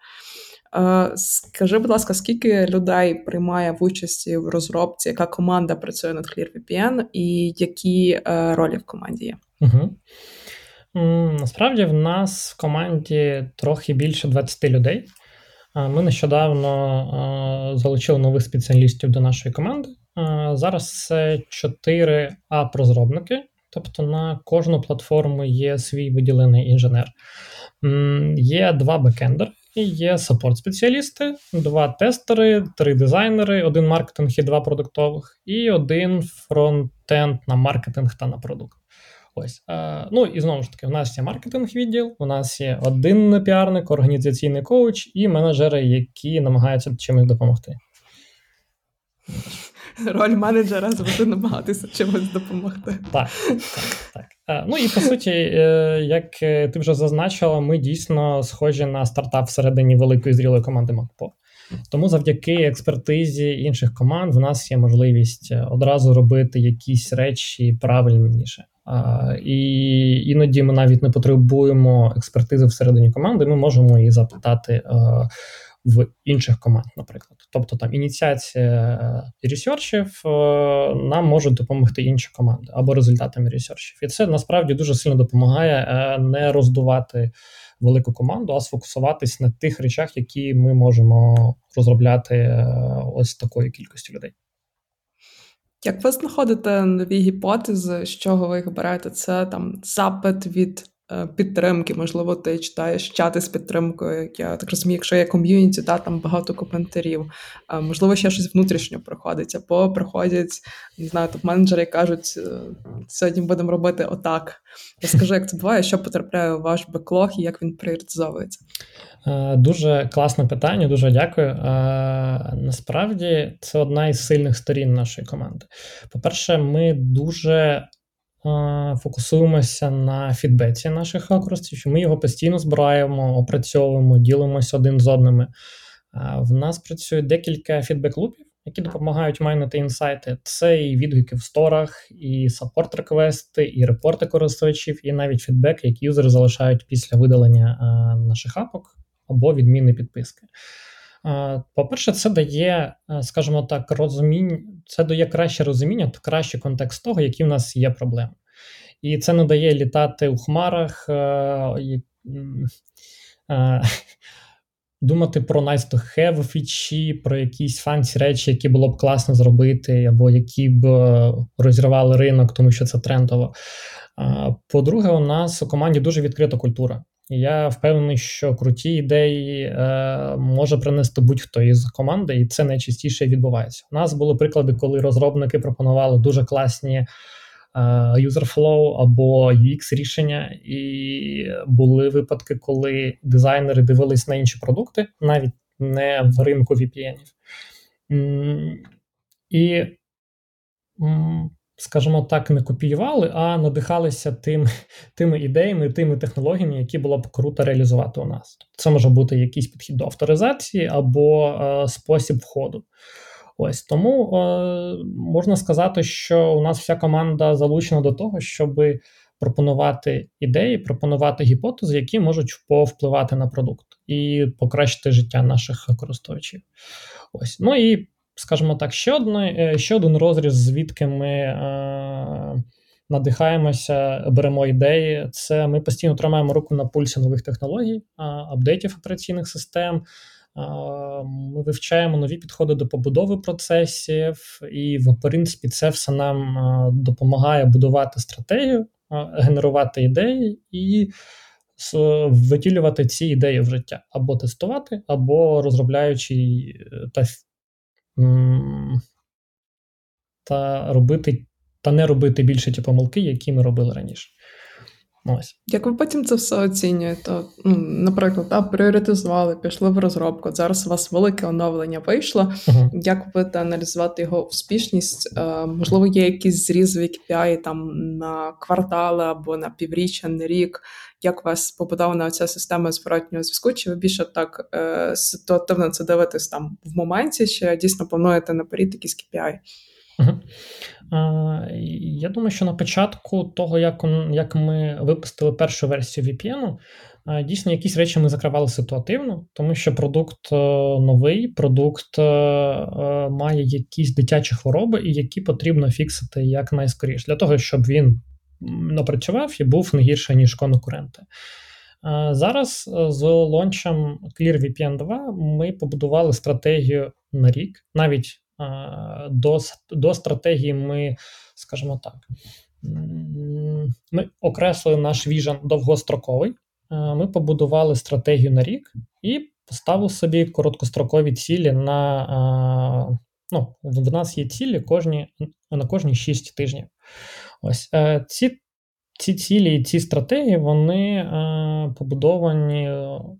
A: Е, скажи, будь ласка, скільки людей приймає в участі в розробці, яка команда працює над ClearVPN і які е, ролі в команді є?
B: Угу. Насправді в нас в команді трохи більше 20 людей. Ми нещодавно залучили нових спеціалістів до нашої команди. Зараз це 4 АП-розробники, тобто на кожну платформу є свій виділений інженер. Є два бекендери, є саппорт-спеціалісти, два тестери, три дизайнери, один маркетинг і два продуктових, і один фронтенд на маркетинг та на продукт. Ось. Е, ну і знову ж таки, у нас є маркетинг-відділ, у нас є один піарник, організаційний коуч і менеджери, які намагаються чимось допомогти.
A: Роль менеджера завжди намагатися чимось допомогти.
B: Так, так, так. Е, ну і по суті, е, як ти вже зазначила, ми дійсно схожі на стартап всередині великої зрілої команди МакПо. Тому завдяки експертизі інших команд в нас є можливість одразу робити якісь речі правильніше. І іноді ми навіть не потребуємо експертизи всередині команди, ми можемо її запитати в інших команд, наприклад. Тобто там ініціація ресерчів нам можуть допомогти інші команди або результатами ресерчів. І це насправді дуже сильно допомагає е, не роздувати велику команду, а сфокусуватись на тих речах, які ми можемо розробляти е, ось такою кількістю людей.
A: Як ви знаходите нові гіпотези, з чого ви їх берете? Це там запит від Е, підтримки. Можливо, ти читаєш чати з підтримкою. Як Я так розумію, якщо є ком'юніті, та там багато коментарів. Е, можливо, ще щось внутрішньо проходить, або приходять, не знаю, топ-менеджери і кажуть, е, сьогодні будемо робити отак. Розкажи, як це буває, що потрапляє у ваш беклог і як він пріоритизовується?
B: Дуже класне питання, дуже дякую. Насправді це одна із сильних сторін нашої команди. По-перше, ми дуже фокусуємося на фідбеці наших користувачів. Ми його постійно збираємо, опрацьовуємо, ділимося один з одними. В нас працює декілька фідбек-лупів, які допомагають майнити інсайти. Це і відгуки в сторах, і саппорт-реквести, і репорти користувачів, і навіть фідбек, які юзери залишають після видалення наших апок або відміни підписки. По-перше, це дає, скажімо так, розуміння, це дає краще розуміння та кращий контекст того, які в нас є проблеми. І це не дає літати у хмарах, думати про nice to have фічі, про якісь фанці речі, які було б класно зробити, або які б е, розірвали ринок, тому що це трендово. По-друге, у нас у команді дуже відкрита культура. Я впевнений, що круті ідеї е, може принести будь-хто із команди, і це найчастіше відбувається. У нас були приклади, коли розробники пропонували дуже класні е, user flow або UX рішення, і були випадки, коли дизайнери дивились на інші продукти, навіть не в ринку VPN. І скажімо так, не копіювали, а надихалися тим, тими ідеями, тими технологіями, які було б круто реалізувати у нас. Це може бути якийсь підхід до авторизації або е, спосіб входу. Ось тому е, можна сказати, що у нас вся команда залучена до того, щоб пропонувати ідеї, пропонувати гіпотези, які можуть повпливати на продукт і покращити життя наших користувачів. Ось ну і скажімо так, ще одне, е, ще один розріз, звідки ми е, надихаємося, беремо ідеї. Це ми постійно тримаємо руку на пульсі нових технологій, апдейтів операційних систем. Ми вивчаємо нові підходи до побудови процесів, і, в принципі, це все нам е, допомагає будувати стратегію, генерувати ідеї і витілювати ці ідеї в життя або тестувати, або розробляючи та та робити, та не робити більше ті помилки, які ми робили раніше. Ось.
A: Як ви потім це все оцінюєте? Ну, Наприклад, та, пріоритизували, пішли в розробку. Зараз у вас велике оновлення вийшло. Uh-huh. Як ви будете аналізувати його успішність? Е, можливо, є якісь зрізові KPI там на квартали або на півріччя, на рік. Як у вас побудована ця система зворотнього зв'язку? Чи ви більше так е, ситуативно це дивитесь там в моменті, чи дійсно плануєте наперед якісь KPI?
B: Угу. Я думаю, що на початку того, як як ми випустили першу версію VPN, дійсно якісь речі ми закривали ситуативно, тому що продукт е, новий, продукт е, е, має якісь дитячі хвороби, і які потрібно фіксити якнайскоріше, для того, щоб він напрацював і був не гірше, ніж конкуренти. Зараз з лончем ClearVPN 2 ми побудували стратегію на рік, навіть до до стратегії ми, скажімо так, ми окреслили наш віжен довгостроковий. Ми побудували стратегію на рік і поставили собі короткострокові цілі на. Ну, В нас є цілі кожні, на кожні 6 тижнів. Ось е, ці ці цілі і ці стратегії вони е, побудовані.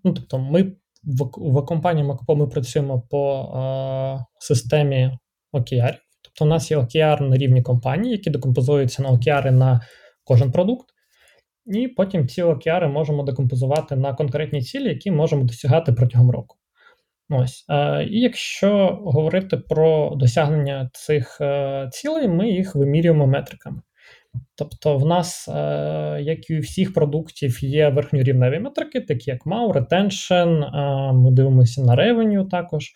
B: Ну, тобто, ми в компанії Макопо ми працюємо по е, системі OKR. Тобто, у нас є OKR на рівні компанії, які декомпозуються на OKR на кожен продукт. І потім ці OKR можемо декомпозувати на конкретні цілі, які можемо досягати протягом року. Ось. Е, І якщо говорити про досягнення цих е, цілей, ми їх вимірюємо метриками. Тобто, в нас, е, як і у всіх продуктів, є верхньорівневі метрики, такі як MAU, Retention, е, ми дивимося на revenue також,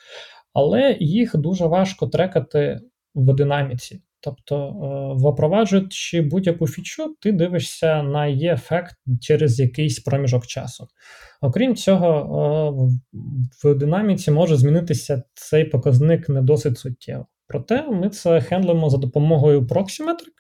B: але їх дуже важко трекати в динаміці. Тобто, е, впроваджуючи будь-яку фічу, ти дивишся на її ефект через якийсь проміжок часу. Окрім цього, в динаміці може змінитися цей показник не досить суттєво. Проте ми це хендлимо за допомогою проксіметрик,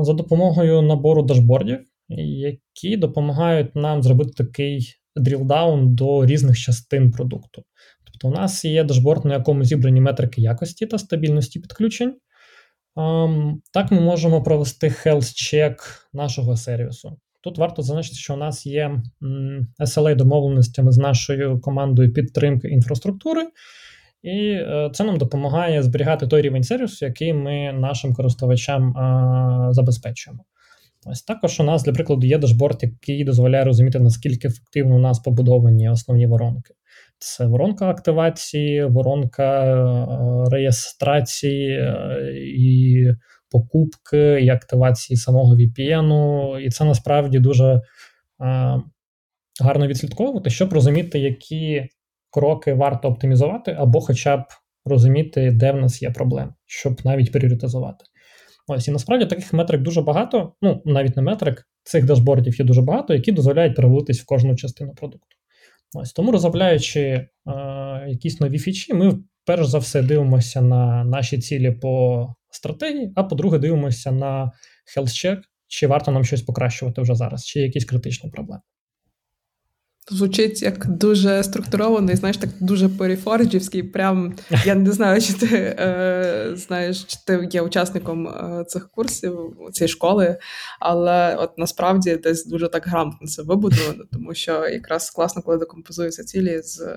B: за допомогою набору дашбордів, які допомагають нам зробити такий drill-down до різних частин продукту. Тобто, у нас є дашборд, на якому зібрані метрики якості та стабільності підключень. Так, ми можемо провести health check нашого сервісу. Тут варто зазначити, що у нас є SLA домовленостями з нашою командою підтримки інфраструктури, і е, це нам допомагає зберігати той рівень сервісу, який ми нашим користувачам забезпечуємо. Ось також у нас, для прикладу, є дашборд, який дозволяє розуміти, наскільки ефективно у нас побудовані основні воронки. Це воронка активації, воронка е, реєстрації е, і покупки, і активації самого VPN. І це насправді дуже е, гарно відслідковувати, щоб розуміти, які кроки варто оптимізувати, або хоча б розуміти, де в нас є проблеми, щоб навіть пріоритизувати. Ось і насправді таких метрик дуже багато. Ну навіть не метрик, цих дашбордів є дуже багато, які дозволяють переводитись в кожну частину продукту. Ось тому, розробляючи е, якісь нові фічі, ми перш за все дивимося на наші цілі по стратегії, а по-друге, дивимося на health check, чи варто нам щось покращувати вже зараз, чи якісь критичні проблеми.
A: Звучить як дуже структурований, знаєш, так дуже періфорджівський. Прям я не знаю, чи ти е, знаєш, чи ти є учасником е, цих курсів цієї школи, але от насправді десь дуже так грамотно це вибудовано, тому що якраз класно, коли декомпозуються цілі з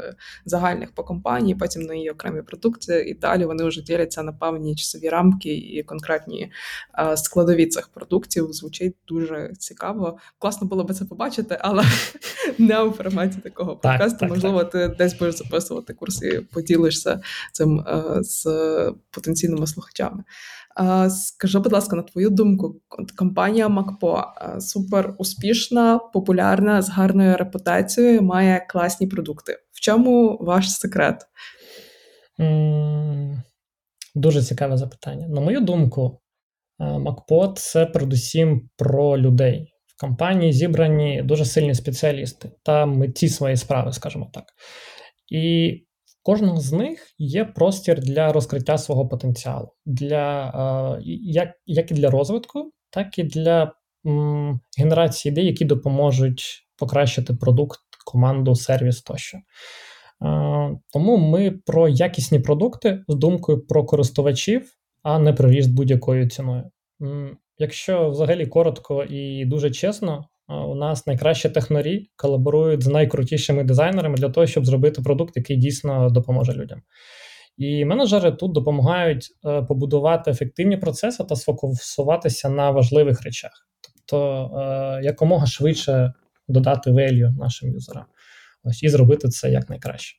A: загальних по компанії, потім на її окремі продукти, і далі вони вже діляться на певні часові рамки і конкретні е, складові цих продуктів. Звучить дуже цікаво. Класно було би це побачити, але не форматі такого так, подкасту. Так, Можливо, так. ти десь будеш записувати курси, і поділишся цим е, з потенційними слухачами. Е, скажи, будь ласка, на твою думку, компанія Макпо е, супер успішна, популярна, з гарною репутацією, має класні продукти. В чому ваш секрет?
B: Дуже цікаве запитання. На мою думку, Макпо це передусім про людей компанії зібрані дуже сильні спеціалісти та митці своєї справи, скажімо так. І в кожного з них є простір для розкриття свого потенціалу, для, е, як як і для розвитку, так і для м, генерації ідей, які допоможуть покращити продукт, команду, сервіс тощо. Е, тому ми про якісні продукти з думкою про користувачів, а не про ріст будь-якою ціною. Якщо взагалі коротко і дуже чесно, у нас найкращі технарі колаборують з найкрутішими дизайнерами для того, щоб зробити продукт, який дійсно допоможе людям. І менеджери тут допомагають е, побудувати ефективні процеси та сфокусуватися на важливих речах, тобто е, якомога швидше додати value нашим юзерам. Ось і зробити це якнайкраще.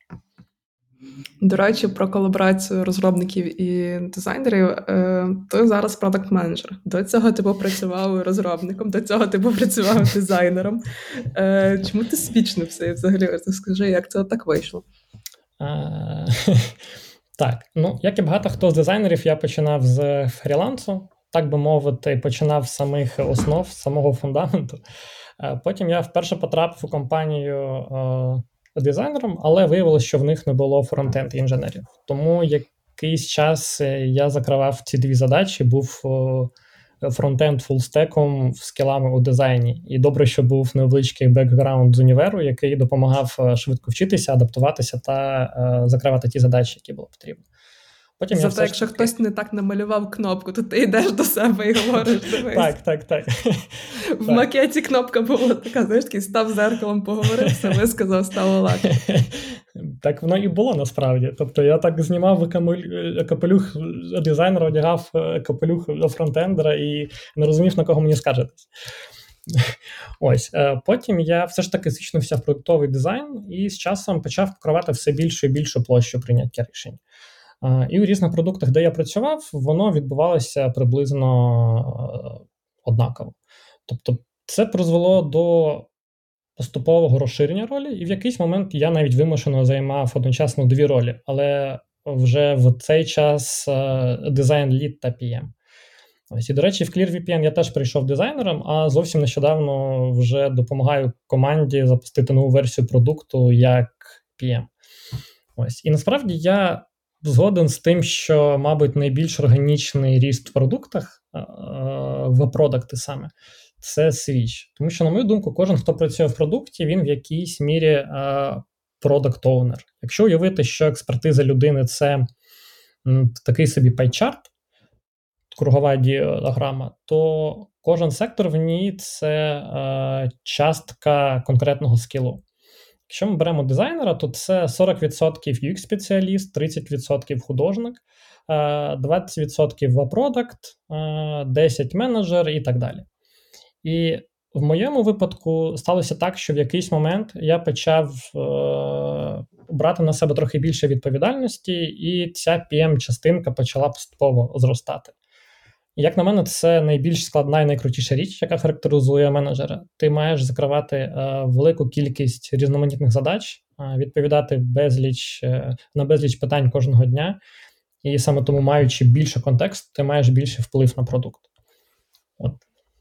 A: До речі, про колаборацію розробників і дизайнерів. Е, ти зараз продакт менеджер До цього ти був працював розробником, до цього ти був працював дизайнером. Е, чому ти свічнився і взагалі? Скажи, як це так вийшло?
B: Так, ну як і багато хто з дизайнерів, я починав з фрілансу, так би мовити, починав з самих основ, з самого фундаменту. Е, потім я вперше потрапив у компанію дизайнером, але виявилося, що в них не було frontend інженерів. Тому якийсь час е, я закривав ці дві задачі, був frontend фулстеком зі скілами у дизайні. І добре, що був невеличкий бекграунд з універу, який допомагав е, швидко вчитися, адаптуватися та е, закривати ті задачі, які було потрібно.
A: Потім Зато, якщо таки... хтось не так намалював кнопку, то ти йдеш до себе і говориш. дивись.
B: Так, так, так.
A: В макеті кнопка була така, знаєш, такий став зеркалом, поговорив, все висказав, стало легше.
B: Так воно і було насправді. Тобто я так знімав капелюх дизайнера, одягав е, капелюх фронтендера і не розумів, на кого мені скаржитись. Ось е, потім я все ж таки зічнувся в продуктовий дизайн і з часом почав покривати все більшу і більшу площу прийняття рішень. І у різних продуктах, де я працював, воно відбувалося приблизно е, однаково. Тобто, це призвело до поступового розширення ролі, і в якийсь момент я навіть вимушено займав одночасно дві ролі, але вже в цей час е, дизайн лід та PM. Ось і, до речі, в ClearVPN я теж прийшов дизайнером, а зовсім нещодавно вже допомагаю команді запустити нову версію продукту як PM. Ось. І насправді я згоден з тим, що, мабуть, найбільш органічний ріст в продуктах в продукти саме це свіч. Тому що, на мою думку, кожен, хто працює в продукті, він в якійсь мірі продакт оунер Якщо уявити, що експертиза людини це такий собі пайчарт, кругова діаграма, то кожен сектор в ній це частка конкретного скілу. Якщо ми беремо дизайнера, то це 40% UX-спеціаліст, 30% художник, 20% веб-продакт, 10% менеджер і так далі. І в моєму випадку сталося так, що в якийсь момент я почав е, брати на себе трохи більше відповідальності, і ця PM-частинка почала поступово зростати. Як на мене, це найбільш складна і найкрутіша річ, яка характеризує менеджера. Ти маєш закривати е, велику кількість різноманітних задач, е, відповідати безліч е, на безліч питань кожного дня, і саме тому, маючи більше контекст, ти маєш більше вплив на продукт. От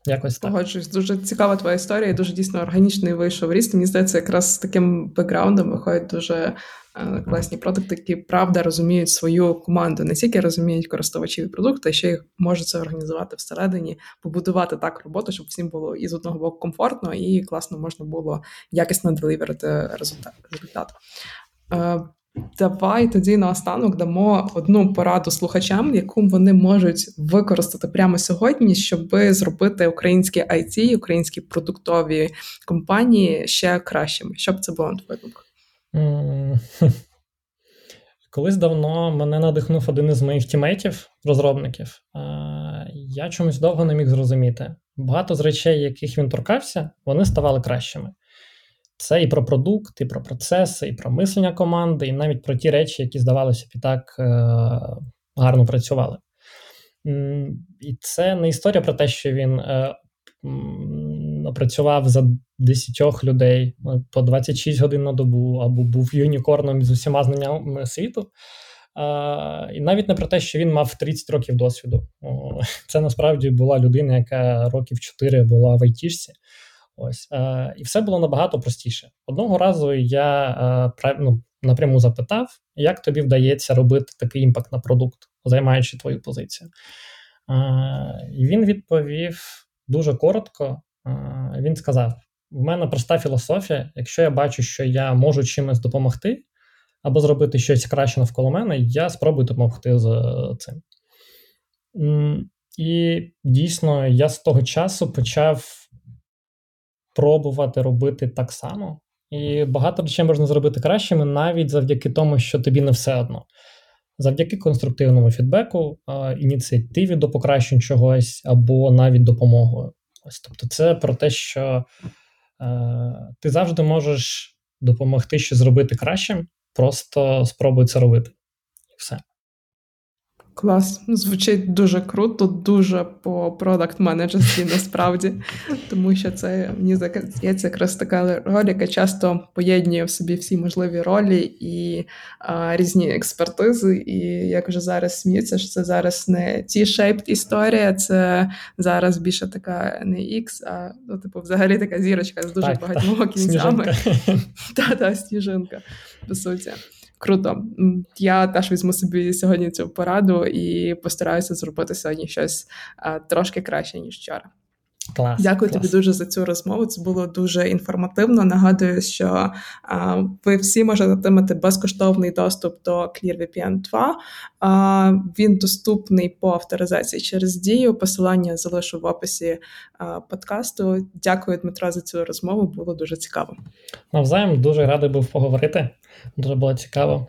B: Якось так.
A: Погоджуюсь, дуже цікава твоя історія, дуже дійсно органічний вийшов ріст. Мені здається, якраз з таким бекграундом виходять дуже е, класні продукти, які правда розуміють свою команду, не тільки розуміють користувачів продукту, а ще й можуть це організувати всередині, побудувати так роботу, щоб всім було і з одного боку комфортно, і класно можна було якісно деліверити результат. Е, Давай тоді наостанок дамо одну пораду слухачам, яку вони можуть використати прямо сьогодні, щоб зробити українські IT, українські продуктові компанії ще кращими. Що б це було на твою думку?
B: Колись давно мене надихнув один із моїх тімейтів, розробників. Я чомусь довго не міг зрозуміти. Багато з речей, яких він торкався, вони ставали кращими. Це і про продукт, і про процеси, і про мислення команди, і навіть про ті речі, які, здавалося б, і так е, гарно працювали. І це не історія про те, що він е, працював за 10 людей е, по 26 годин на добу, або був юнікорном з усіма знаннями світу. І навіть не про те, що він мав 30 років досвіду. Це насправді була людина, яка років 4 була в айтішці. Ось е, і все було набагато простіше. Одного разу я е, ну, напряму запитав, як тобі вдається робити такий імпакт на продукт, займаючи твою позицію. Е, і він відповів дуже коротко. Е, він сказав: в мене проста філософія. Якщо я бачу, що я можу чимось допомогти, або зробити щось краще навколо мене, я спробую допомогти з е, цим. І дійсно, я з того часу почав пробувати робити так само. І багато речей можна зробити кращими навіть завдяки тому, що тобі не все одно. Завдяки конструктивному фідбеку, ініціативі до покращень чогось або навіть допомогою. Ось тобто, це про те, що е, ти завжди можеш допомогти щось зробити кращим, просто спробуй це робити. І все.
A: Клас, звучить дуже круто, дуже по продакт менеджерстві насправді, тому що це мені здається якраз така роль, яка часто поєднує в собі всі можливі ролі і а, різні експертизи. І як вже зараз сміються, що це зараз не ті шейпт історія, це зараз більше така не X, а ну, типу, взагалі така зірочка з дуже так, багатьма кінцями. Та-та, сніжинка, по суті. Круто. Я теж візьму собі сьогодні цю пораду і постараюся зробити сьогодні щось трошки краще ніж вчора.
B: Клас,
A: Дякую
B: клас.
A: тобі дуже за цю розмову. Це було дуже інформативно. Нагадую, що а, ви всі можете отримати безкоштовний доступ до ClearVPN 2. А, Він доступний по авторизації через дію. Посилання залишу в описі а, подкасту. Дякую, Дмитро, за цю розмову. Було дуже цікаво.
B: Навзаєм дуже радий був поговорити. Дуже було цікаво.